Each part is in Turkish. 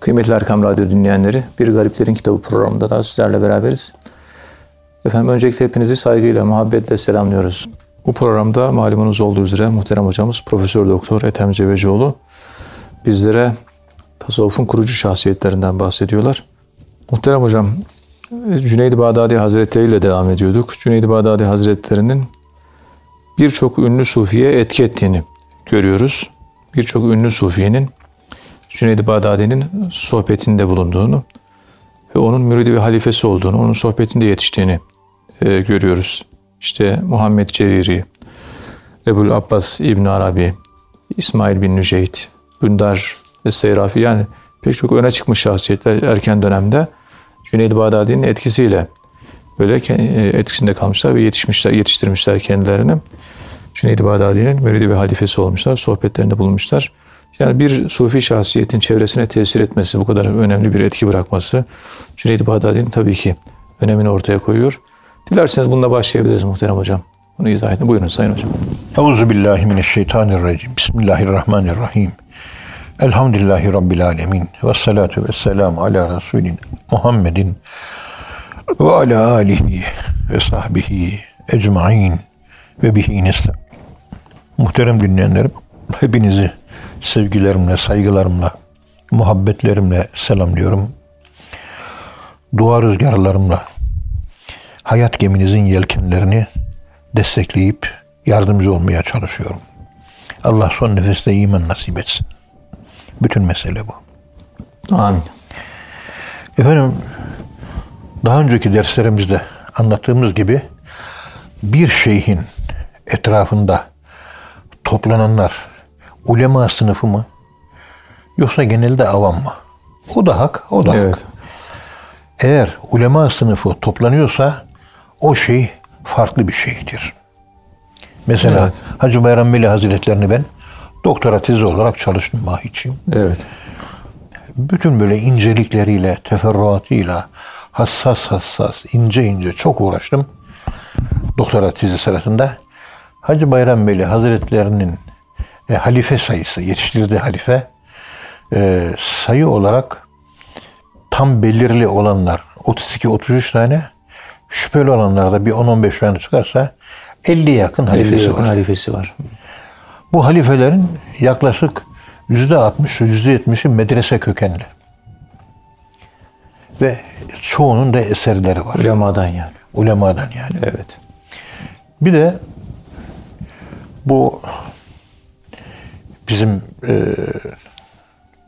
Kıymetli Erkam Radyo dinleyenleri, Bir Gariplerin Kitabı programında da sizlerle beraberiz. Efendim öncelikle hepinizi saygıyla, muhabbetle selamlıyoruz. Bu programda malumunuz olduğu üzere muhterem hocamız Profesör Doktor Ethem Cebecioğlu bizlere tasavvufun kurucu şahsiyetlerinden bahsediyorlar. Muhterem hocam, Cüneyd-i Bağdadi Hazretleri ile devam ediyorduk. Cüneyd-i Bağdadi Hazretleri'nin birçok ünlü sufiye etki ettiğini görüyoruz. Birçok ünlü sufiyenin Cüneyd-i Bağdadi'nin sohbetinde bulunduğunu ve onun müridi ve halifesi olduğunu, onun sohbetinde yetiştiğini e, görüyoruz. İşte Muhammed Ceriri, Ebul Abbas İbn Arabi, İsmail bin Nüceyt, Bündar ve Seyrafi yani pek çok öne çıkmış şahsiyetler erken dönemde Cüneyd-i Bağdadi'nin etkisiyle böyle e, etkisinde kalmışlar ve yetişmişler, yetiştirmişler kendilerini. Cüneyd-i Bağdadi'nin müridi ve halifesi olmuşlar, sohbetlerinde bulunmuşlar. Yani bir sufi şahsiyetin çevresine tesir etmesi, bu kadar önemli bir etki bırakması Cüneyd-i Bağdadi'nin tabii ki önemini ortaya koyuyor. Dilerseniz bununla başlayabiliriz muhterem hocam. Bunu izah edin. Buyurun Sayın Hocam. Euzu billahi mineşşeytanirracim. Bismillahirrahmanirrahim. Elhamdülillahi Rabbil alemin. Ve salatu ve selamu ala Resulin Muhammedin ve ala alihi ve sahbihi ecmain ve bihi nesle. Muhterem dinleyenlerim, hepinizi sevgilerimle, saygılarımla, muhabbetlerimle selamlıyorum. Dua rüzgarlarımla hayat geminizin yelkenlerini destekleyip yardımcı olmaya çalışıyorum. Allah son nefeste iman nasip etsin. Bütün mesele bu. Amin. Efendim daha önceki derslerimizde anlattığımız gibi bir şeyhin etrafında toplananlar ulema sınıfı mı? Yoksa genelde avam mı? O da hak, o da Evet. hak. Eğer ulema sınıfı toplanıyorsa o şey farklı bir şeydir. Mesela Evet. Hacı Bayram Veli Hazretlerini ben doktora tezi olarak çalıştım mahiyçiyim. Evet. Bütün böyle incelikleriyle, teferruatıyla hassas hassas, ince ince çok uğraştım. Doktora tezi sırasında Hacı Bayram Veli Hazretlerinin e, halife sayısı, yetiştirdiği halife e, sayı olarak tam belirli olanlar 32-33 tane, şüpheli olanlarda bir 10-15 tane çıkarsa 50 yakın halifesi Halifesi var. halifesi var. Bu halifelerin yaklaşık %60'ı, %70'i medrese kökenli. Ve çoğunun da eserleri var. Ulemadan yani. Ulemadan yani. Evet. Bir de bu bizim e,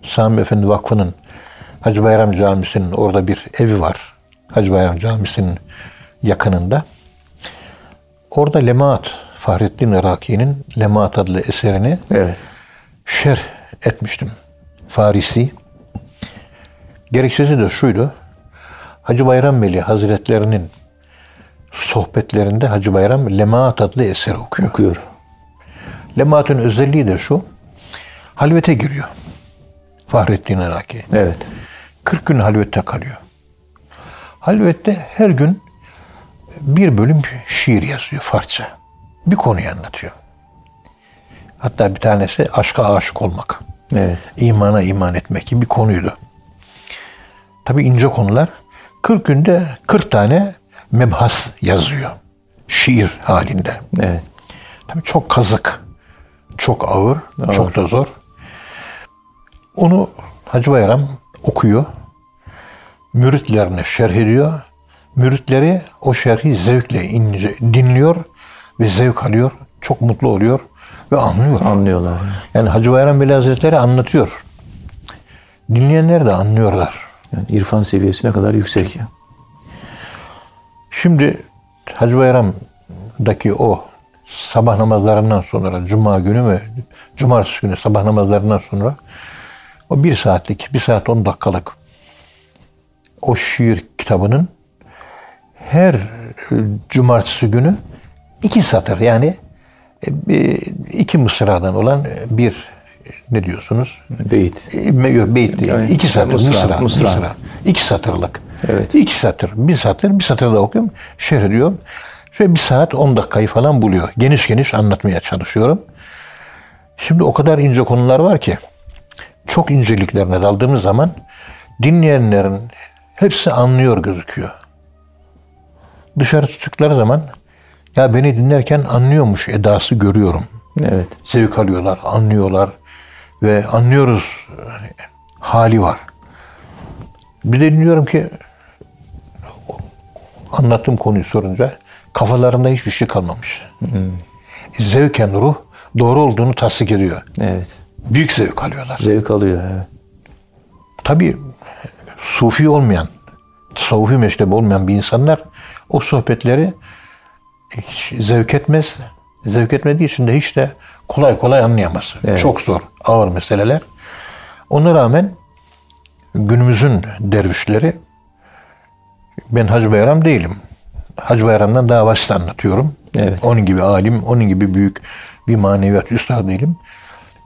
Sami Efendi Vakfı'nın Hacı Bayram Camisi'nin orada bir evi var. Hacı Bayram Camisi'nin yakınında. Orada Lemaat, Fahrettin Iraki'nin Lemaat adlı eserini Evet. şerh etmiştim. Farisi. Gerekçesi de şuydu. Hacı Bayram Veli Hazretlerinin sohbetlerinde Hacı Bayram Lemaat adlı eser okuyor. Okuyor. Lemaat'ın özelliği de şu. Halvete giriyor. Fahrettin Iraki. Evet. 40 gün halvette kalıyor. Halvette her gün bir bölüm şiir yazıyor Farsça. Bir konuyu anlatıyor. Hatta bir tanesi aşka aşık olmak. Evet. imana iman etmek gibi bir konuydu. Tabi ince konular. 40 günde 40 tane mebhas yazıyor. Şiir halinde. Evet. Tabii çok kazık, çok ağır, Ağır. çok da zor. Onu Hacı Bayram okuyor. Müritlerine şerh ediyor. Müritleri o şerhi zevkle ince dinliyor ve zevk alıyor. Çok mutlu oluyor ve anlıyor. Anlıyorlar. Yani Hacı Bayram Veli Hazretleri anlatıyor. Dinleyenler de anlıyorlar. Yani irfan seviyesi ne kadar yüksek ya. Şimdi Hacı Bayram'daki o sabah namazlarından sonra, cuma günü ve cumartesi günü sabah namazlarından sonra o bir saatlik, bir saat on dakikalık o şiir kitabının her e, cumartesi günü iki satır yani e, iki mısradan olan bir ne diyorsunuz? Beyit. E, Yok beyit değil. Yani iki satır. mısra, Mısra. mısra. Mısra. İki satırlık. Evet. İki satır. Bir satır. Bir satır da okuyorum. Şerh ediyorum. Şöyle bir saat on dakikayı falan buluyor. Geniş geniş anlatmaya çalışıyorum. Şimdi o kadar ince konular var ki çok inceliklerine daldığımız zaman dinleyenlerin hepsi anlıyor gözüküyor. Dışarı çıktıkları zaman ya beni dinlerken anlıyormuş edası görüyorum. Evet. Zevk alıyorlar, anlıyorlar ve anlıyoruz hali var. Bir de dinliyorum ki anlattığım konuyu sorunca kafalarında hiçbir şey kalmamış. Zevken ruh doğru olduğunu tasdik ediyor. Evet. Büyük zevk alıyorlar. Zevk alıyor. Evet. Tabii sufi olmayan, tasavvufi meşrebi olmayan bir insanlar o sohbetleri hiç zevk etmez. Zevk etmediği için de hiç de kolay kolay anlayamaz. Evet. Çok zor, ağır meseleler. Ona rağmen günümüzün dervişleri ben Hacı Bayram değilim. Hacı Bayram'dan daha basit anlatıyorum. Evet. Onun gibi alim, onun gibi büyük bir maneviyat üstadı değilim.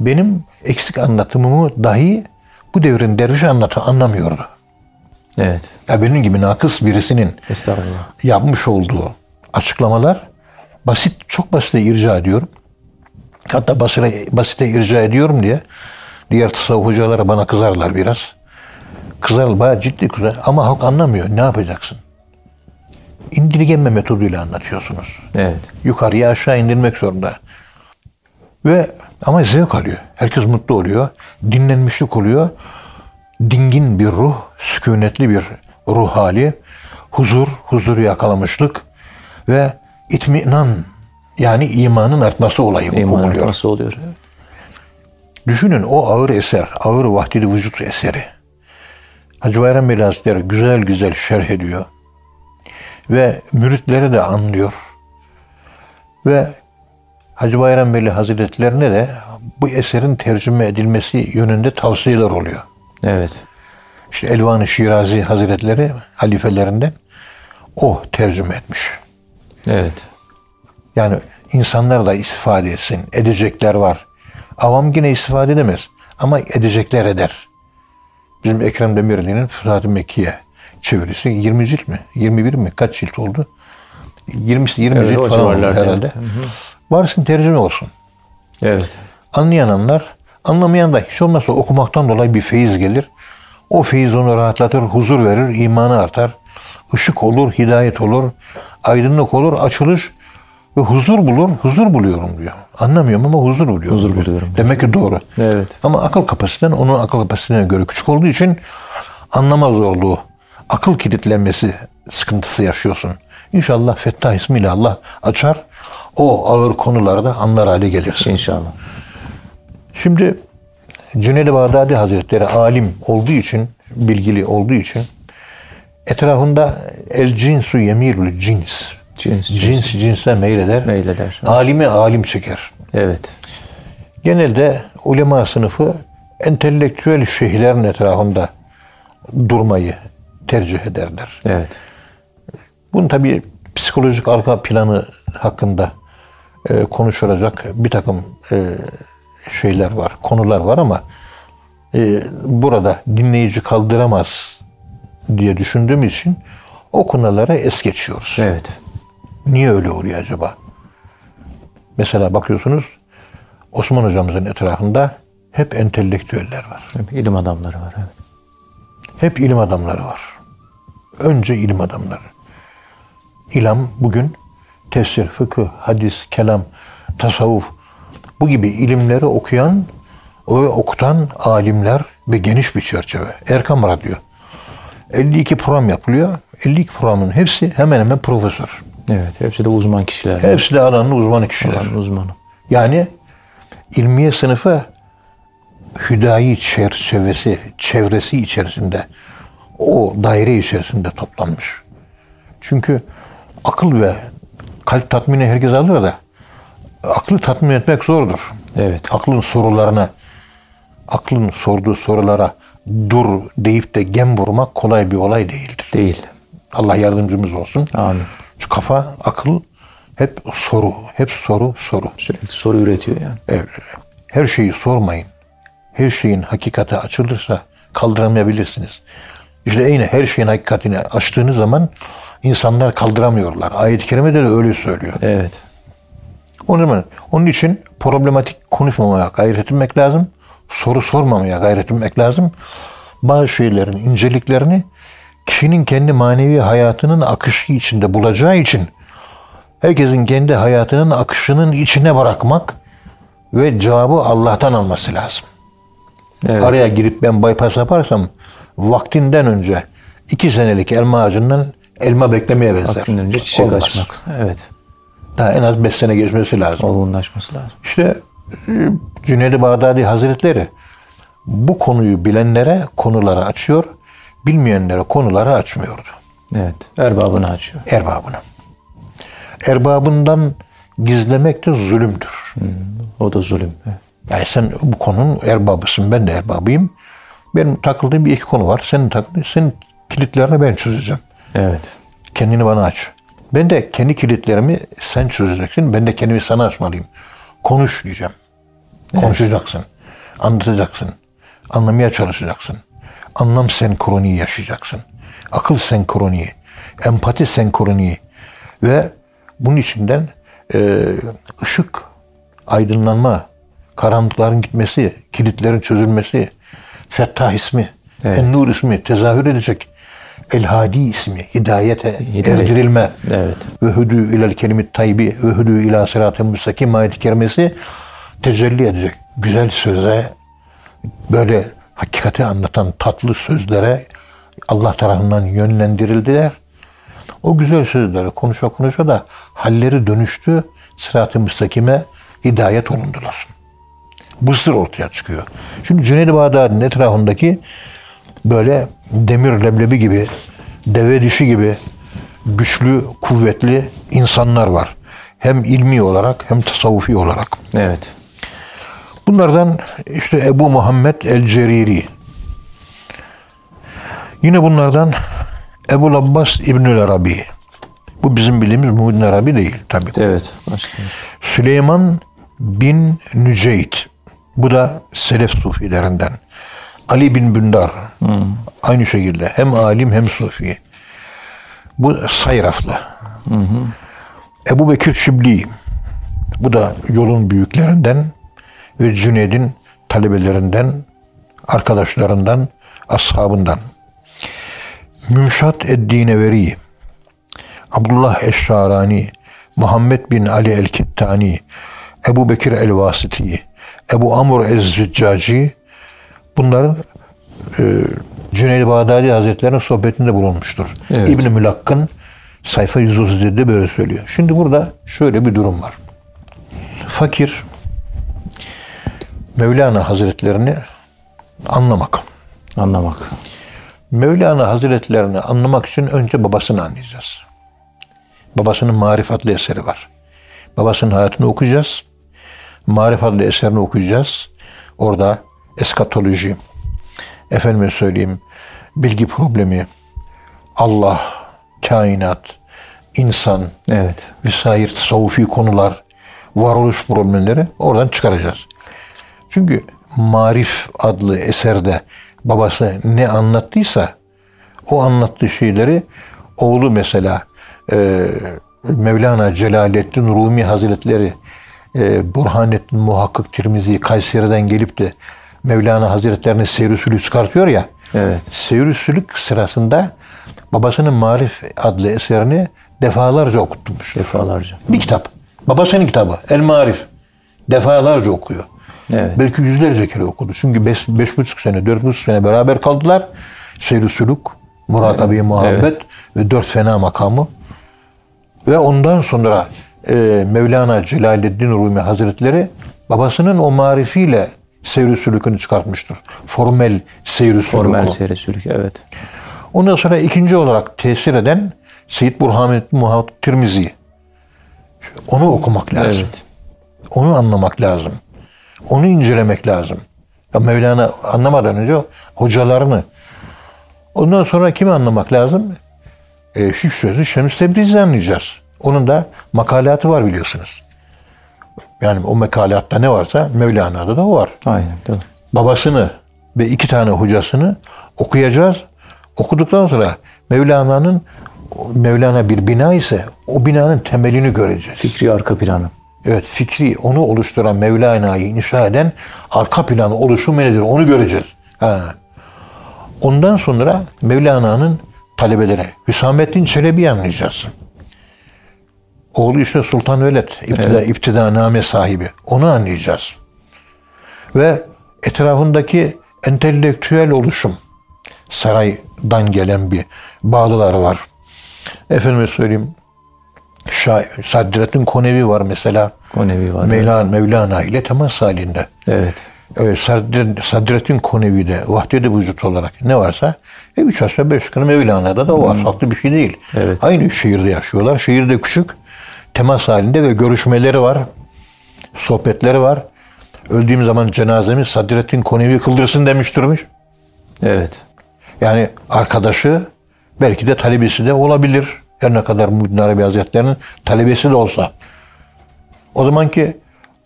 Benim eksik anlatımımı dahi bu devrin dervişi anlatı anlamıyordu. Evet. Ya benim gibi nakıs birisinin yapmış olduğu açıklamalar basit, çok basite irca ediyorum. Hatta basite, basite irca ediyorum diye diğer tasavvuf hocaları bana kızarlar biraz. Kızarlar, bayağı ciddi kızar. Ama halk anlamıyor. Ne yapacaksın? İndirgeme metoduyla anlatıyorsunuz. Evet. Yukarıya aşağı indirmek zorunda. Ve ama zevk alıyor. Herkes mutlu oluyor. Dinlenmişlik oluyor. Dingin bir ruh, sükunetli bir ruh hali, huzur, huzuru yakalamışlık ve itminan yani imanın artması olayı İman buluyor. nasıl oluyor? Evet. Düşünün o ağır eser, ağır vahdidi vücut eseri. Hacı Bayram Bey Hazretleri güzel güzel şerh ediyor. Ve müritleri de anlıyor. Ve Hacı Bayram Veli Hazretlerine de bu eserin tercüme edilmesi yönünde tavsiyeler oluyor. Evet. İşte Elvan-ı Şirazi Hazretleri halifelerinden o tercüme etmiş. Evet. Yani insanlar da istifade etsin. Edecekler var. Avam yine istifade edemez. Ama edecekler eder. Bizim Ekrem Demirli'nin Fütuhat-ı Mekkiye çevirisi 20 cilt mi? 21 mi? Kaç cilt oldu? 20, 20 Evet, cilt falan oldu herhalde. Varsın tercüme olsun. Evet. Anlayan anlar, anlamayan da hiç olmazsa okumaktan dolayı bir feyiz gelir. O feyiz onu rahatlatır, huzur verir, imanı artar. Işık olur, hidayet olur, aydınlık olur, açılış ve huzur bulur. Huzur buluyorum diyor. Anlamıyorum ama huzur buluyorum. Huzur diyor. buluyorum. Demek ki doğru. Evet. Ama akıl kapasiten onun akıl kapasitesine göre küçük olduğu için anlama zorluğu, akıl kilitlenmesi sıkıntısı yaşıyorsun. İnşallah Fettah ismiyle Allah açar. O ağır konularda anlar hale gelirsin. İnşallah. Şimdi Cüneyd-i Bağdadi Hazretleri alim olduğu için, bilgili olduğu için etrafında el cinsu yemirül cins. Cins. Cins cinsle meyleder. Meyleder. Alimi alim çeker. Evet. Genelde ulema sınıfı entelektüel şeyhlerin etrafında durmayı tercih ederler. Evet. Bunun tabii psikolojik arka planı hakkında e, konuşulacak bir takım e, şeyler var, konular var ama e, burada dinleyici kaldıramaz diye düşündüğüm için o konulara es geçiyoruz. Evet. Niye öyle oluyor acaba? Mesela bakıyorsunuz Osman hocamızın etrafında hep entelektüeller var. İlim adamları var. Evet. Hep ilim adamları var. Önce ilim adamları. İlam bugün tefsir, fıkıh, hadis, kelam, tasavvuf bu gibi ilimleri okuyan ve okutan alimler ve geniş bir çerçeve. Erkam Radyo. 52 program yapılıyor. 52 programın hepsi hemen hemen profesör. Evet. Hepsi de uzman kişiler. Hepsi de alanın uzmanı kişiler. Alanın uzmanı. Yani ilmiye sınıfı hüdayi çerçevesi, çevresi içerisinde o daire içerisinde toplanmış. Çünkü akıl ve kalp tatmini herkes alır da aklı tatmin etmek zordur. Evet. Aklın sorularına, aklın sorduğu sorulara dur deyip de gem vurmak kolay bir olay değildir. Değil. Allah yardımcımız olsun. Amin. Şu kafa, akıl hep soru, hep soru, soru. Sürekli soru üretiyor yani. Evet. Her şeyi sormayın. Her şeyin hakikati açılırsa kaldıramayabilirsiniz. İşte yine her şeyin hakikatini açtığınız zaman insanlar kaldıramıyorlar. Ayet-i kerimede de öyle söylüyor. Evet. Onun, zaman, onun için problematik konuşmamaya gayret etmek lazım. soru sormamaya gayret etmek lazım. Bazı şeylerin inceliklerini kişinin kendi manevi hayatının akışı içinde bulacağı için herkesin kendi hayatının akışının içine bırakmak ve cevabı Allah'tan alması lazım. Evet. Araya girip ben bypass yaparsam vaktinden önce iki senelik elma ağacından elma beklemeye benzer. Vaktinden önce çiçek Olmaz. açmak. Evet. Daha en az beş sene geçmesi lazım. Olgunlaşması lazım. İşte e, Cüneyd-i Bağdadi Hazretleri bu konuyu bilenlere konuları açıyor, bilmeyenlere konuları açmıyordu. Evet. Erbabını açıyor. Erbabına. Erbabından gizlemek de zulümdür. O da zulüm. Yani sen bu konunun erbabısın, ben de erbabıyım. Benim takıldığım bir iki konu var. Senin takıldığın, senin kilitlerini ben çözeceğim. Evet. Kendini bana aç. Ben de kendi kilitlerimi sen çözeceksin. Ben de kendimi sana açmalıyım. Konuş diyeceğim. Konuşacaksın. Anlatacaksın. Anlamaya çalışacaksın. Anlam senkroniyi yaşayacaksın. Akıl senkroniyi. Empati senkroniyi. Ve bunun içinden e, ışık, aydınlanma, karanlıkların gitmesi, kilitlerin çözülmesi, Fettah ismi, Evet. En-Nur ismi tezahür edecek. El-Hadi ismi, hidayete Hidayet. erdirilme. Evet. Ve hüdü ilel kelimit tayyibi ve hüdü ila sıratın müstakim ayet-i kerimesi tecelli edecek. Güzel söze, böyle hakikati anlatan tatlı sözlere Allah tarafından yönlendirildiler. O güzel sözleri konuşa konuşa da halleri dönüştü. Sırat-ı müstakime hidayet olundular. Bu sır ortaya çıkıyor. Şimdi Cüneyd-i Bağdadi'nin etrafındaki böyle demir leblebi gibi, deve dişi gibi güçlü, kuvvetli insanlar var. Hem ilmi olarak hem tasavvufi olarak. Evet. Bunlardan işte Ebu Muhammed el-Ceriri. Yine bunlardan Ebu Abbas İbnül Arabi. Bu bizim bildiğimiz Muhyiddin Arabi değil tabii. Evet. Başka. Süleyman bin Nüceyt. Bu da Selef Sufilerinden. Ali bin Bündar. Aynı şekilde hem alim hem sufi. Bu Sayraflı. Ebu Bekir Şibli. Bu da yolun büyüklerinden ve Cüneyd'in talebelerinden, arkadaşlarından, ashabından. Mümşat Eddineveri. Abdullah Eşşarani, Muhammed bin Ali el-Kettani, Ebu Bekir el-Vasiti, Ebu Amr el-Züccaci bunlar e, Cüneyd-i Bağdadi Hazretleri'nin sohbetinde bulunmuştur. Evet. İbn-i Mülakkın sayfa 137'de böyle söylüyor. Şimdi burada şöyle bir durum var. Fakir Mevlana Hazretlerini anlamak. Anlamak. Mevlana Hazretlerini anlamak için önce babasını anlayacağız. Babasının marifetli eseri var. Babasının hayatını okuyacağız. Marifetli eserini okuyacağız. Orada eskatoloji, efendime söyleyeyim, bilgi problemi, Allah, kainat, insan Evet. vesaire tasavvufi konular, varoluş problemleri oradan çıkaracağız. Çünkü Marif adlı eserde babası ne anlattıysa o anlattığı şeyleri oğlu mesela e, Mevlana Celaleddin Rumi Hazretleri e, Burhanettin Muhakkak Tirmizi Kayseri'den gelip de Mevlana Hazretlerini seyr çıkartıyor ya. Evet. Seyr sırasında babasının Marif adlı eserini defalarca okutmuş. Defalarca. Bir kitap. Babasının kitabı. El Marif. Defalarca okuyor. Evet. Belki yüzlerce kere okudu. Çünkü beş, beş buçuk sene, dört buçuk sene beraber kaldılar. Seyr-i Sülük, Murakabe-i Muhabbet ve dört fena makamı. Ve ondan sonra Mevlana Celaleddin Rumi Hazretleri babasının o marifiyle seyr-i sülükünü çıkartmıştır. Formel seyr-i Formel sülükü. seyre sülük. Evet. Ondan sonra ikinci olarak tesir eden Seyyid Burhanettin Muhakkak Tirmizi. Onu okumak lazım. Evet. Onu anlamak lazım. Onu incelemek lazım. Ya Mevlana anlamadan önce hocalarını. Ondan sonra kimi anlamak lazım? E, şu sözü Şems Tebriz'i anlayacağız. Onun da makalatı var biliyorsunuz. Yani o makalatta ne varsa Mevlana'da da o var. Aynen. Mi? Babasını ve iki tane hocasını okuyacağız. Okuduktan sonra Mevlana'nın Mevlana bir bina ise o binanın temelini göreceğiz. Fikri arka planı. Evet fikri onu oluşturan Mevlana'yı inşa eden arka planı oluşumu nedir onu göreceğiz. Ha. Ondan sonra Mevlana'nın talebeleri Hüsamettin Çelebi'yi anlayacağız. Oğlu işte Sultan Veled, iptida, evet. iptidaname sahibi. Onu anlayacağız. Ve etrafındaki entelektüel oluşum, saraydan gelen bir bağlılar var. Efendime söyleyeyim, Sadrettin Konevi var mesela. Konevi var. Mevlana, evet. Mevlana ile temas halinde. Evet. Evet, Sadrettin Konevi'de vahdede vücut olarak ne varsa e, üç aşağı beş yukarı Mevlana'da da o hmm. farklı bir şey değil. Evet. Aynı şehirde yaşıyorlar. Şehirde küçük temas halinde ve görüşmeleri var. Sohbetleri var. Öldüğüm zaman cenazemi Sadrettin Konevi kıldırsın demiş durmuş. Evet. Yani arkadaşı belki de talebesi de olabilir. Her ne kadar Muhyiddin Arabi Hazretleri'nin talebesi de olsa. O zamanki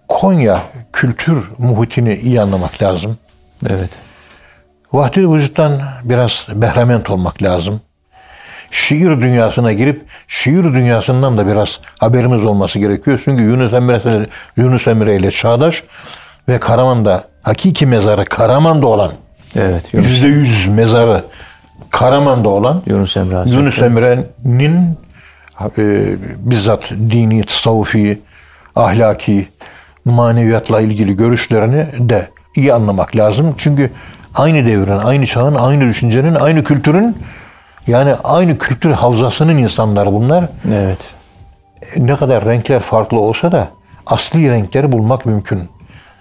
Konya kültür muhitini iyi anlamak lazım. Evet. Vahdet vücuttan biraz behrement olmak lazım. Şiir dünyasına girip şiir dünyasından da biraz haberimiz olması gerekiyor. Çünkü Yunus Emre, Yunus Emre ile çağdaş ve Karaman'da hakiki mezarı Karaman'da olan evet, yüzde yüz mezarı Karaman'da olan Yunus Emre Yunus Emre'nin e, bizzat dini, tasavvufi, ahlaki, maneviyatla ilgili görüşlerini de iyi anlamak lazım. Çünkü aynı devrin, aynı çağın, aynı düşüncenin, aynı kültürün yani aynı kültür havzasının insanlar bunlar. Evet. Ne kadar renkler farklı olsa da asli renkleri bulmak mümkün.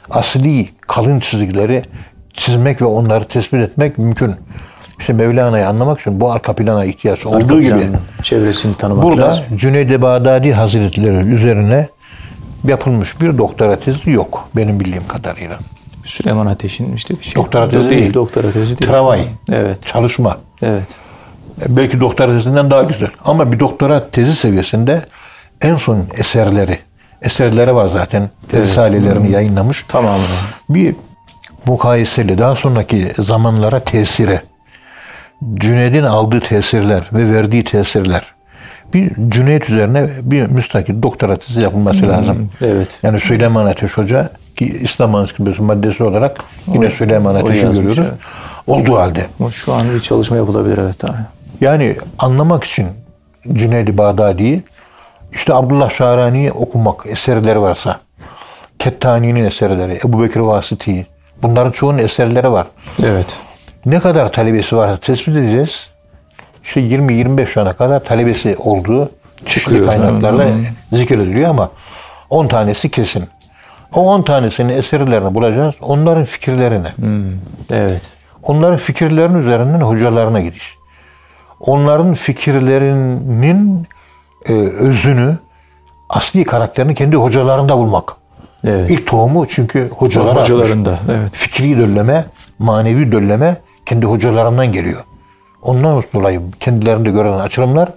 Asli kalın çizgileri çizmek ve onları tespit etmek mümkün. İşte Mevlana'yı anlamak için bu arka plana ihtiyaç arka olduğu gibi çevresini tanımak burada lazım. Burada Cüneyd-i Bağdadi Hazretleri üzerine yapılmış bir doktora tezi yok benim bildiğim kadarıyla. Süleyman Ateş'in işte bir şey. Doktora tezi değil. değil. Doktora tezi değil. Travay. Evet. Çalışma. Evet. Belki doktora tezinden daha güzel. Ama bir doktora tezi seviyesinde en son eserleri, eserleri var zaten. Evet. Risalelerini yayınlamış. Tamam. Bir mukayeseli daha sonraki zamanlara tesire, Cüneyd'in aldığı tesirler ve verdiği tesirler. Bir Cüneyd üzerine bir müstakil doktora tezi yapılması hmm, lazım. Evet. Yani Süleyman Ateş Hoca ki İslam Ansiklopedisi maddesi olarak yine o, Süleyman Ateş'i görüyoruz. Evet. Olduğu halde. Şu an bir çalışma yapılabilir evet. Daha. Yani anlamak için Cüneyd-i Bağdadi'yi işte Abdullah Şahrani'yi okumak eserleri varsa Kettani'nin eserleri, Ebu Bekir Vasiti bunların çoğunun eserleri var. Evet ne kadar talebesi varsa tespit edeceğiz. İşte 20-25 yana kadar talebesi olduğu çeşitli kaynaklarla hmm. zikrediliyor ama 10 tanesi kesin. O 10 tanesinin eserlerini bulacağız. Onların fikirlerini. Hmm. Evet. Onların fikirlerinin üzerinden hocalarına gidiş. Onların fikirlerinin e, özünü, asli karakterini kendi hocalarında bulmak. Evet. İlk tohumu çünkü hocalar hocalarında. Atmış. Evet. Fikri dölleme, manevi dölleme kendi hocalarından geliyor. Ondan dolayı kendilerinde gören açılımlar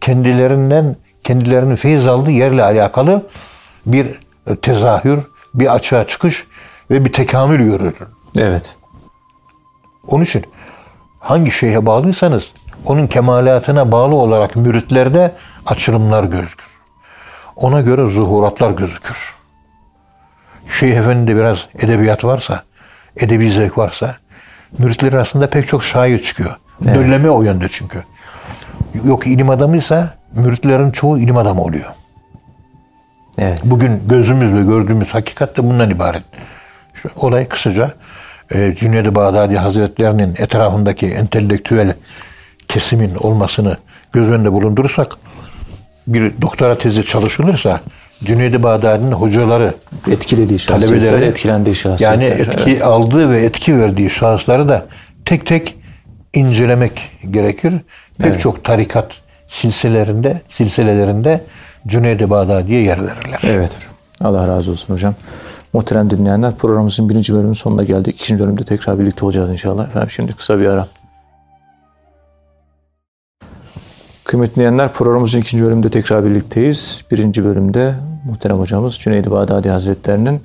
kendilerinden kendilerinin feyiz aldığı yerle alakalı bir tezahür, bir açığa çıkış ve bir tekamül görülür. Evet. Onun için hangi şeyhe bağlıysanız onun kemalatına bağlı olarak müritlerde açılımlar gözükür. Ona göre zuhuratlar gözükür. Şeyh Efendi'de biraz edebiyat varsa, edebi zevk varsa müritler arasında pek çok şair çıkıyor. Evet. Dölleme o yönde çünkü. Yok ilim adamıysa müritlerin çoğu ilim adamı oluyor. Evet. Bugün gözümüzle gördüğümüz hakikat de bundan ibaret. Şu olay kısaca e, Cüneyd-i Bağdadi Hazretlerinin etrafındaki entelektüel kesimin olmasını göz önünde bulundurursak bir doktora tezi çalışılırsa Cüneyd-i Bağdadi'nin hocaları etkilediği şahsiyetler, etkilendiği şahsiyetler. Yani etki evet. aldığı ve etki verdiği şahısları da tek tek incelemek gerekir. Pek evet. çok tarikat silsilelerinde, silsilelerinde Cüneyd-i Bağdadi'ye yer verirler. Evet. Allah razı olsun hocam. Muhterem dinleyenler programımızın birinci bölümünün sonuna geldik. İkinci bölümde tekrar birlikte olacağız inşallah. Efendim şimdi kısa bir ara. Kıymetli dinleyenler programımızın ikinci bölümünde tekrar birlikteyiz. Birinci bölümde muhterem hocamız Cüneyd-i Bağdadi Hazretleri'nin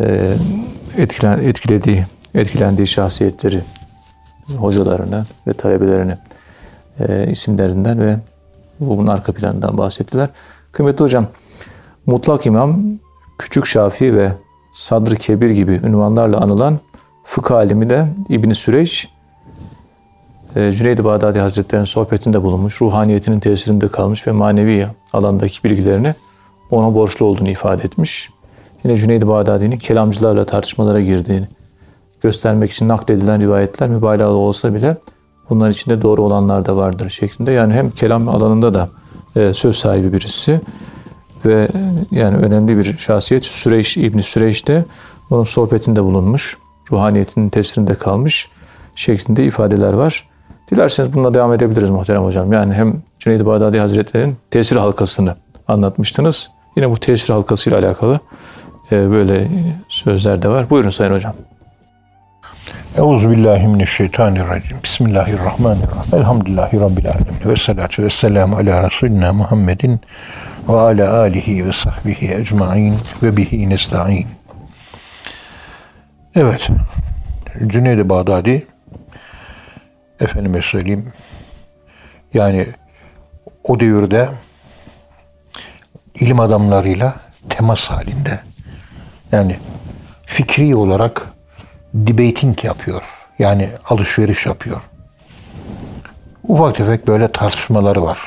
e, etkilen, etkilediği, etkilendiği şahsiyetleri, hocalarını ve talebelerini e, isimlerinden ve bunun arka planından bahsettiler. Kıymetli hocam, Mutlak İmam, Küçük Şafii ve Sadr-ı Kebir gibi ünvanlarla anılan fıkıh alimi de İbn Süreç Cüneyd-i Bağdadi Hazretleri'nin sohbetinde bulunmuş, ruhaniyetinin tesirinde kalmış ve manevi alandaki bilgilerini ona borçlu olduğunu ifade etmiş. Yine Cüneyd-i Bağdadi'nin kelamcılarla tartışmalara girdiğini göstermek için nakledilen rivayetler mübalağalı olsa bile bunların içinde doğru olanlar da vardır şeklinde. Yani hem kelam alanında da e, söz sahibi birisi ve yani önemli bir şahsiyet Süreyş İbni Süreyş de onun sohbetinde bulunmuş. Ruhaniyetinin tesirinde kalmış şeklinde ifadeler var. Dilerseniz bununla devam edebiliriz muhterem hocam. Yani hem Cüneyd-i Bağdadi Hazretleri'nin tesir halkasını anlatmıştınız. Yine bu tesir halkasıyla alakalı e, böyle sözler de var. Buyurun Sayın Hocam. Euzubillahimineşşeytanirracim. Bismillahirrahmanirrahim. Elhamdülillahi Rabbil alemin. Ve salatu ve selamu ala Resulina Muhammedin ve ala alihi ve sahbihi ecmain ve bihi nesta'in. Evet. Cüneyd-i Bağdadi efendime söyleyeyim yani o devirde ilim adamlarıyla temas halinde. Yani fikri olarak debating yapıyor. Yani alışveriş yapıyor. Ufak tefek böyle tartışmaları var.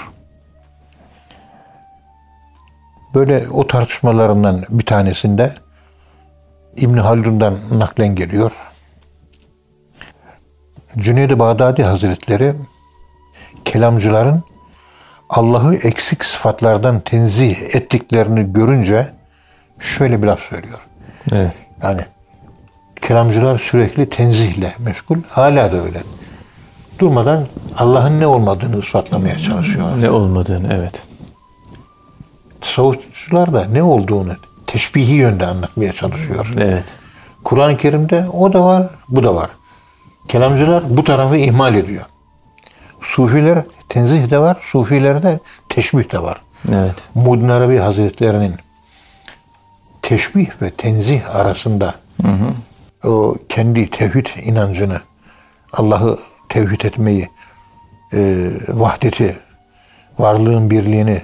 Böyle o tartışmalarından bir tanesinde İbn Haldun'dan naklen geliyor. Cüneyd-i Bağdadi Hazretleri kelamcıların Allah'ı eksik sıfatlardan tenzih ettiklerini görünce şöyle bir laf söylüyor. Evet. Yani kelamcılar sürekli tenzihle meşgul. Hala da öyle. Durmadan Allah'ın ne olmadığını ispatlamaya çalışıyorlar. Ne olmadığını evet. Tasavvufçular da ne olduğunu teşbihi yönde anlatmaya çalışıyor. Evet. Kur'an-ı Kerim'de o da var, bu da var. Kelamcılar bu tarafı ihmal ediyor. Sufiler tenzih de var, sufilerde teşbih de var. Evet. Muddin Arabi Hazretlerinin teşbih ve tenzih arasında o kendi tevhid inancını, Allah'ı tevhid etmeyi, e, vahdeti, varlığın birliğini,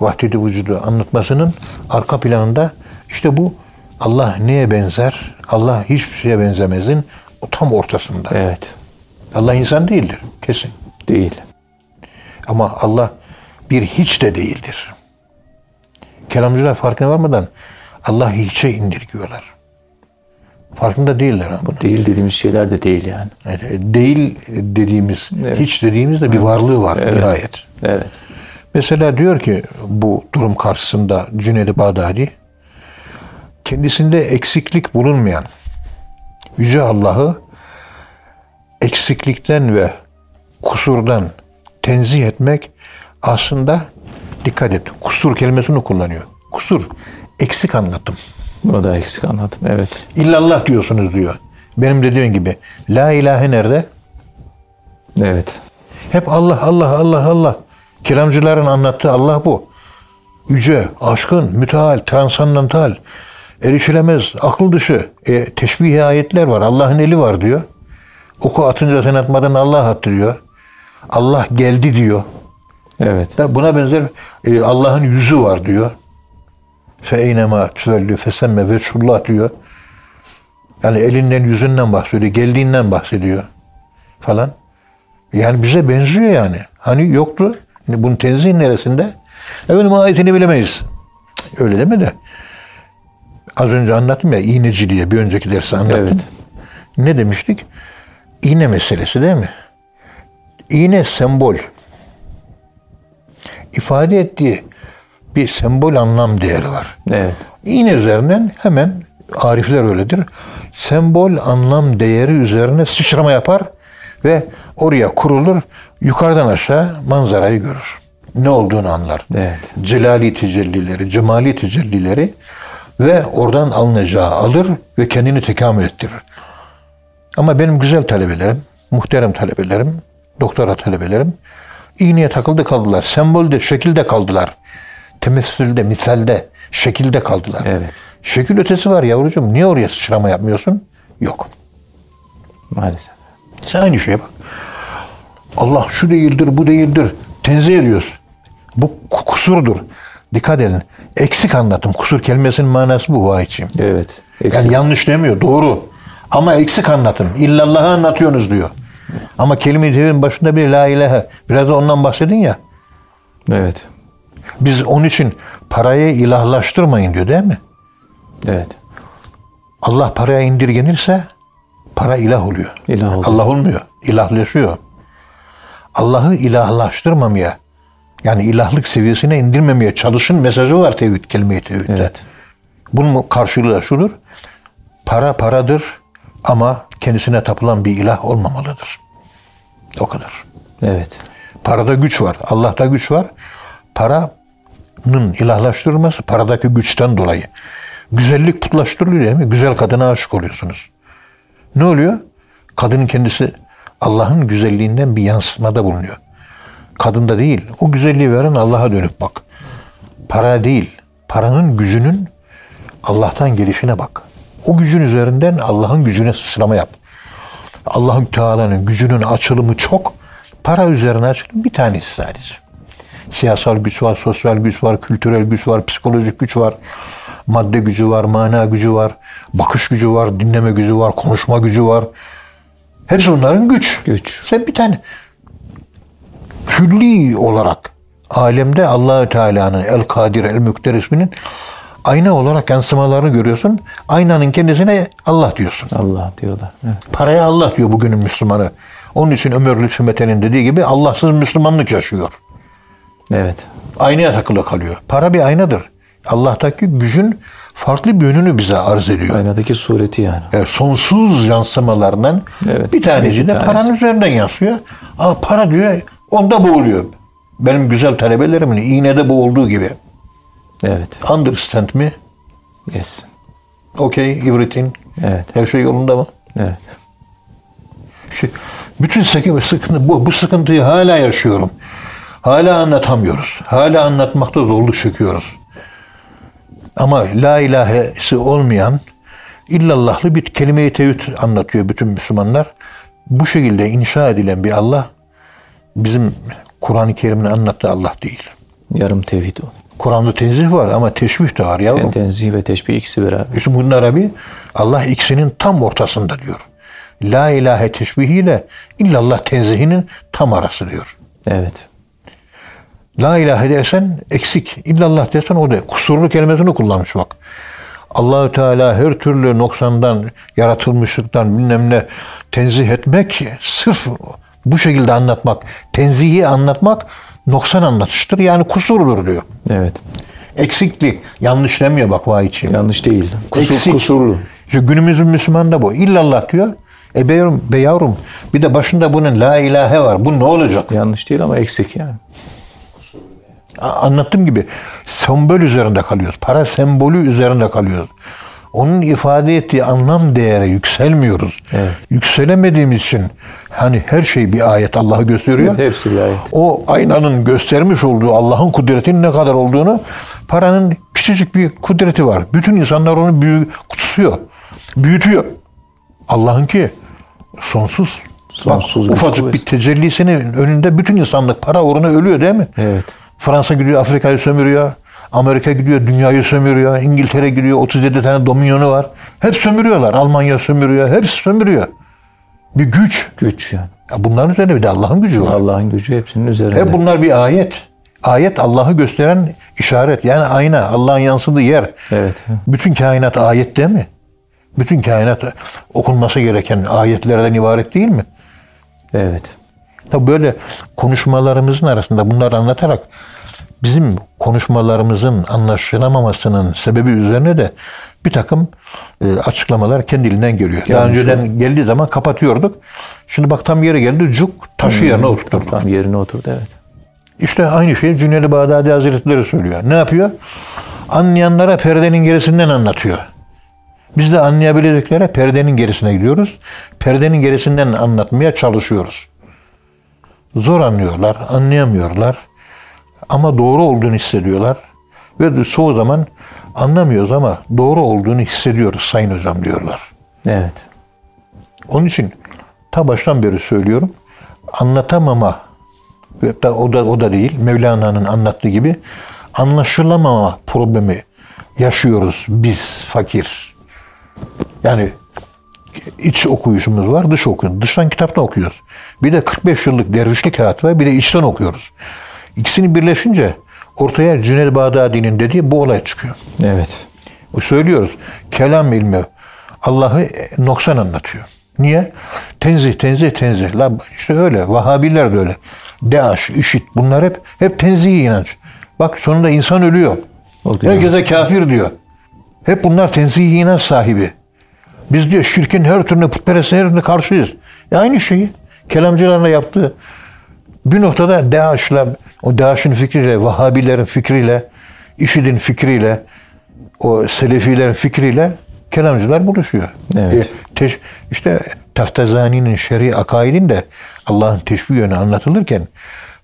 vahdeti vücudu anlatmasının arka planında işte bu Allah neye benzer, Allah hiçbir şeye benzemezin o tam ortasında. Evet. Allah insan değildir kesin. Değil. Ama Allah bir hiç de değildir. Kelamcılar farkına varmadan Allah hiçe indirgiyorlar. Farkında değiller ama bunu. Değil dediğimiz şeyler de değil yani. Yani değil dediğimiz, Evet. hiç dediğimiz de bir varlığı var Evet. nihayet. Evet. Mesela diyor ki bu durum karşısında Cüneyd-i Bağdadi kendisinde eksiklik bulunmayan Yüce Allah'ı eksiklikten ve kusurdan tenzih etmek aslında dikkat et kusur kelimesini kullanıyor. Kusur eksik anlattım. O da eksik anladım. Evet. İllallah diyorsunuz diyor. Benim dediğim gibi la ilahe nerede? Evet. Hep Allah Allah Allah Allah. Kiramcıların anlattığı Allah bu. Yüce, aşkın, müteal, transandantal, erişilemez, akıl dışı. E, teşbih ayetler var. Allah'ın eli var diyor. Oku atınca sen atmadın Allah attı diyor. Allah geldi diyor. Evet. Buna benzer e, Allah'ın yüzü var diyor. Fe eynema tüvellü fesemme veçhullah diyor. Yani elinden yüzünden bahsediyor. Geldiğinden bahsediyor. Falan. Yani bize benziyor yani. Hani yoktu. Bunun tenzih neresinde? Efendim ayetini bilemeyiz. Öyle deme de. Az önce anlattım ya iğneci diye bir önceki dersi anlattım. Evet. Ne demiştik? İğne meselesi değil mi? İğne sembol. İfade ettiği bir sembol anlam değeri var. Evet. İğne üzerinden hemen arifler öyledir. Sembol anlam değeri üzerine sıçrama yapar ve oraya kurulur. Yukarıdan aşağı manzarayı görür. Ne olduğunu anlar. Evet. Celali tecellileri, cemali tecellileri ve oradan alınacağı alır ve kendini tekamül ettirir. Ama benim güzel talebelerim, muhterem talebelerim, doktora talebelerim iğneye takıldı kaldılar. Sembolde, şekilde kaldılar. Temessülde, misalde, şekilde kaldılar. Evet. Şekil ötesi var yavrucuğum. Niye oraya sıçrama yapmıyorsun? Yok. Maalesef. Sen aynı şeye bak. Allah şu değildir, bu değildir. Tenzih ediyoruz. Bu ku- kusurdur. Dikkat edin. Eksik anlatım. Kusur kelimesinin manası bu vahiyçiyim. Evet. Eksik. Yani yanlış demiyor. Doğru. Ama eksik anlatım. İllallah'ı anlatıyorsunuz diyor. Ama kelime-i başında bir la ilahe. Biraz da ondan bahsedin ya. Evet. Biz onun için parayı ilahlaştırmayın diyor değil mi? Evet. Allah paraya indirgenirse para ilah oluyor. İlah oluyor. Allah olmuyor. İlahlaşıyor. Allah'ı ilahlaştırmamaya yani ilahlık seviyesine indirmemeye çalışın mesajı var tevhid, kelime-i tevhidde. Evet. Bunun karşılığı da şudur. Para paradır ama kendisine tapılan bir ilah olmamalıdır. O kadar. Evet. Parada güç var. Allah'ta güç var. Paranın ilahlaştırılması paradaki güçten dolayı. Güzellik putlaştırılıyor değil mi? Güzel kadına aşık oluyorsunuz. Ne oluyor? Kadının kendisi Allah'ın güzelliğinden bir yansıtmada bulunuyor. Kadında değil. O güzelliği veren Allah'a dönüp bak. Para değil. Paranın gücünün Allah'tan gelişine bak. O gücün üzerinden Allah'ın gücüne sıçrama yap. Allah'ın Teala'nın gücünün açılımı çok. Para üzerine açılım bir tanesi sadece. Siyasal güç var, sosyal güç var, kültürel güç var, psikolojik güç var, madde gücü var, mana gücü var, bakış gücü var, dinleme gücü var, konuşma gücü var. Hepsi onların güç. Güç. Sen bir tane külli olarak alemde Allahü Teala'nın El Kadir El Mükter isminin ayna olarak yansımalarını görüyorsun. Aynanın kendisine Allah diyorsun. Allah diyorlar. Evet. Paraya Allah diyor bugünün Müslümanı. Onun için Ömer Lütfü Mete'nin dediği gibi Allahsız Müslümanlık yaşıyor. Evet. Aynaya takılı kalıyor. Para bir aynadır. Allah'taki gücün farklı bir yönünü bize arz ediyor. Aynadaki sureti yani. Yani sonsuz yansımalarından Evet, bir tanesi de tanesi. paranın üzerinden yansıyor. Ama para diyor onda boğuluyor. Benim güzel talebelerimin iğnede boğulduğu gibi. Evet. Understand me? Yes. Okay, everything. Evet. Her şey yolunda mı? Evet. Şu, bütün sıkıntı bu, bu sıkıntıyı hala yaşıyorum. Hala anlatamıyoruz. Hala anlatmakta zorluk çekiyoruz. Ama la ilahesi olmayan illallahlı bir kelime-i tevhid anlatıyor bütün Müslümanlar. Bu şekilde inşa edilen bir Allah bizim Kur'an-ı Kerim'in anlattığı Allah değil. Yarım tevhid o. Kur'an'da tenzih var ama teşbih de var yavrum. Tenzih ve teşbih ikisi beraber. İşte bunun Arabi Allah ikisinin tam ortasında diyor. La ilahe teşbihiyle illallah tenzihinin tam arası diyor. Evet. La ilahe dersen eksik. İllallah dersen o da. Kusurlu kelimesini kullanmış bak. Allahü Teala her türlü noksandan, yaratılmışlıktan bilmem ne tenzih etmek sırf bu şekilde anlatmak, tenzihi anlatmak noksan anlatıştır. Yani kusurdur diyor. Evet. Eksiklik. Yanlış demiyor bak vahiyçiyim. Yanlış değil. Kusur, Eksik. kusurlu. İşte günümüzün Müslüman da bu. İllallah diyor. E be yavrum, be yavrum bir de başında bunun la ilahe var. Bu ne olacak? Yanlış değil ama eksik yani. Anlattığım gibi sembol üzerinde kalıyoruz. Para sembolü üzerinde kalıyoruz. Onun ifade ettiği anlam değere yükselmiyoruz. Evet. Yükselemediğimiz için hani her şey bir ayet Allah'ı gösteriyor. Hepsi bir ayet. O aynanın göstermiş olduğu Allah'ın kudretinin ne kadar olduğunu paranın küçücük bir kudreti var. Bütün insanlar onu büyü, kutsuyor. Büyütüyor. Allah'ınki sonsuz. Sonsuz Bak, ufacık kuvvet. bir tecellisinin önünde bütün insanlık para uğruna ölüyor değil mi? Evet. Fransa gidiyor Afrika'yı sömürüyor. Amerika gidiyor dünyayı sömürüyor. İngiltere gidiyor 37 tane dominyonu var. Hep sömürüyorlar. Almanya sömürüyor. Hepsi sömürüyor. Bir güç. Güç yani. Ya bunların üzerinde bir de Allah'ın gücü var. Allah'ın gücü hepsinin üzerinde. Hep bunlar bir ayet. Ayet Allah'ı gösteren işaret. Yani ayna. Allah'ın yansıdığı yer. Evet. Bütün kainat ayet değil mi? Bütün kainat okunması gereken ayetlerden ibaret değil mi? Evet. Tabi böyle konuşmalarımızın arasında bunları anlatarak bizim konuşmalarımızın anlaşılamamasının sebebi üzerine de bir takım e, açıklamalar kendiliğinden geliyor. Daha Gelmiş önceden geldiği zaman kapatıyorduk. Şimdi bak tam yeri geldi cuk taşı yerine oturtturdu. Tam yerine oturdu evet. İşte aynı şeyi Cüneyd-i Bağdadi Hazretleri söylüyor. Ne yapıyor? Anlayanlara perdenin gerisinden anlatıyor. Biz de anlayabileceklere perdenin gerisine gidiyoruz. Perdenin gerisinden anlatmaya çalışıyoruz. Zor anlıyorlar, anlayamıyorlar. Ama doğru olduğunu hissediyorlar. Ve çoğu zaman anlamıyoruz ama doğru olduğunu hissediyoruz Sayın Hocam diyorlar. Evet. Onun için ta baştan beri söylüyorum. Anlatamama ve da o da o da değil. Mevlana'nın anlattığı gibi anlaşılamama problemi yaşıyoruz biz fakir. Yani iç okuyuşumuz var, dış okuyoruz. Dıştan kitaptan okuyoruz. Bir de 45 yıllık dervişlik hayatı var, bir de içten okuyoruz. İkisini birleşince ortaya Cüneyd Bağdadi'nin dediği bu olay çıkıyor. Evet. Söylüyoruz. Kelam ilmi Allah'ı noksan anlatıyor. Niye? Tenzih, tenzih, tenzih. La işte öyle. Vahabiler de öyle. DAEŞ, IŞİD bunlar hep hep tenzih inanç. Bak sonunda insan ölüyor. Oluyor. Herkese kafir diyor. Hep bunlar tenzih inanç sahibi. Biz diyor şirkin her türlü putperest her türlü karşıyız. E aynı şeyi kelamcılarla yaptığı bir noktada DAEŞ'le, o DAEŞ'in fikriyle, Vahabilerin fikriyle, IŞİD'in fikriyle, o Selefilerin fikriyle kelamcılar buluşuyor. Evet. E, teş, işte Taftazani'nin şer'i akaidinde Allah'ın teşbih yönü anlatılırken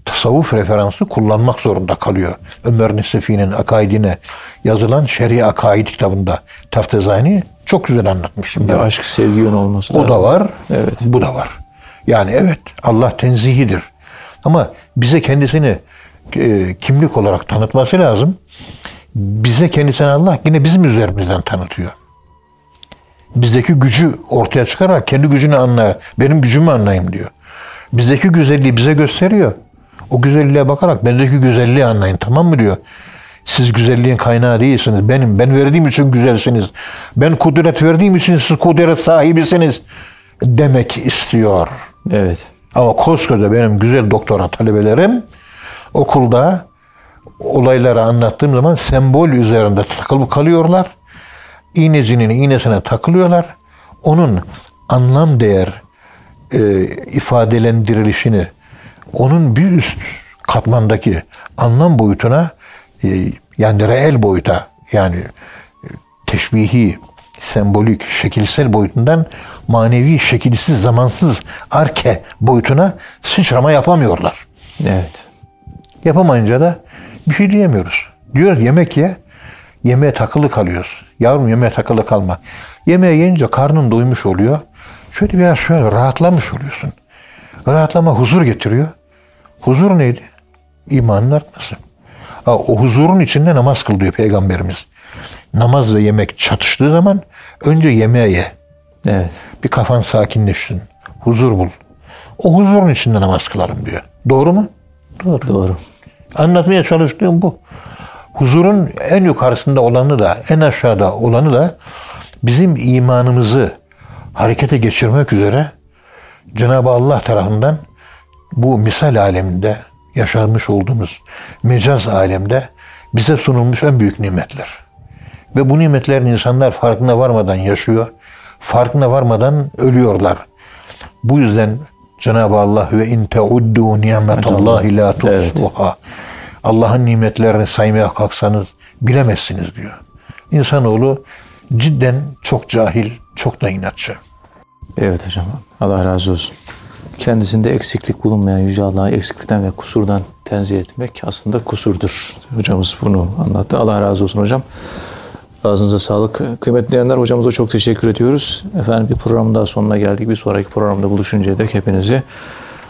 tasavvuf referansı kullanmak zorunda kalıyor. Ömer Nesefi'nin akaidine yazılan şer'i akaid kitabında Taftazani çok güzel anlatmış. Şimdi Bir aşk sevgi yönü olması o da var. Evet. Bu da var. Yani evet Allah tenzihidir. Ama bize kendisini e, kimlik olarak tanıtması lazım. Bize kendisini Allah yine bizim üzerimizden tanıtıyor. Bizdeki gücü ortaya çıkararak kendi gücünü anla, benim gücümü anlayayım diyor. Bizdeki güzelliği bize gösteriyor. O güzelliğe bakarak bendeki güzelliği anlayın tamam mı diyor. Siz güzelliğin kaynağı değilsiniz. Benim. Ben verdiğim için güzelsiniz. Ben kudret verdiğim için siz kudret sahibisiniz demek istiyor. Evet. Ama koskoca benim güzel doktora talebelerim okulda olayları anlattığım zaman sembol üzerinde takılıp kalıyorlar. İğnecinin iğnesine takılıyorlar. Onun anlam değer e, ifadelendirilişini onun bir üst katmandaki anlam boyutuna e, yani reel boyuta yani teşbihi, sembolik, şekilsel boyutundan manevi, şekilsiz, zamansız arke boyutuna sıçrama yapamıyorlar. Evet. Yapamayınca da bir şey diyemiyoruz. Diyoruz yemek ye, yemeğe takılı kalıyoruz. Yavrum yemeğe takılı kalma. Yemeği yiyince karnın doymuş oluyor. Şöyle biraz şöyle rahatlamış oluyorsun. Rahatlama huzur getiriyor. Huzur neydi? İmanın artması. O huzurun içinde namaz kıl diyor Peygamberimiz. Namaz ve yemek çatıştığı zaman önce yemeğe ye. Evet. Bir kafan sakinleşsin. Huzur bul. O huzurun içinde namaz kılalım diyor. Doğru mu? Doğru. Doğru. Anlatmaya çalıştığım bu. Huzurun en yukarısında olanı da en aşağıda olanı da bizim imanımızı harekete geçirmek üzere Cenab-ı Allah tarafından bu misal aleminde yaşanmış olduğumuz mecaz alemde bize sunulmuş en büyük nimetler. Ve bu nimetlerin insanlar farkına varmadan yaşıyor. Farkına varmadan ölüyorlar. Bu yüzden Cenab-ı Allah ve in teuddu ni'metallahi la tuhsuha. Allah'ın nimetlerini saymaya kalksanız bilemezsiniz diyor. İnsanoğlu cidden çok cahil, çok da inatçı. Evet hocam. Allah razı olsun. Kendisinde eksiklik bulunmayan Yüce Allah'ı eksiklikten ve kusurdan tenzih etmek aslında kusurdur. Hocamız bunu anlattı. Allah razı olsun hocam. Ağzınıza sağlık. Kıymetli dinleyenler hocamıza çok teşekkür ediyoruz. Efendim bir programın daha sonuna geldik. Bir sonraki programda buluşuncaya dek hepinizi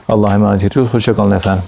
Allah'a emanet ediyoruz. Hoşçakalın efendim.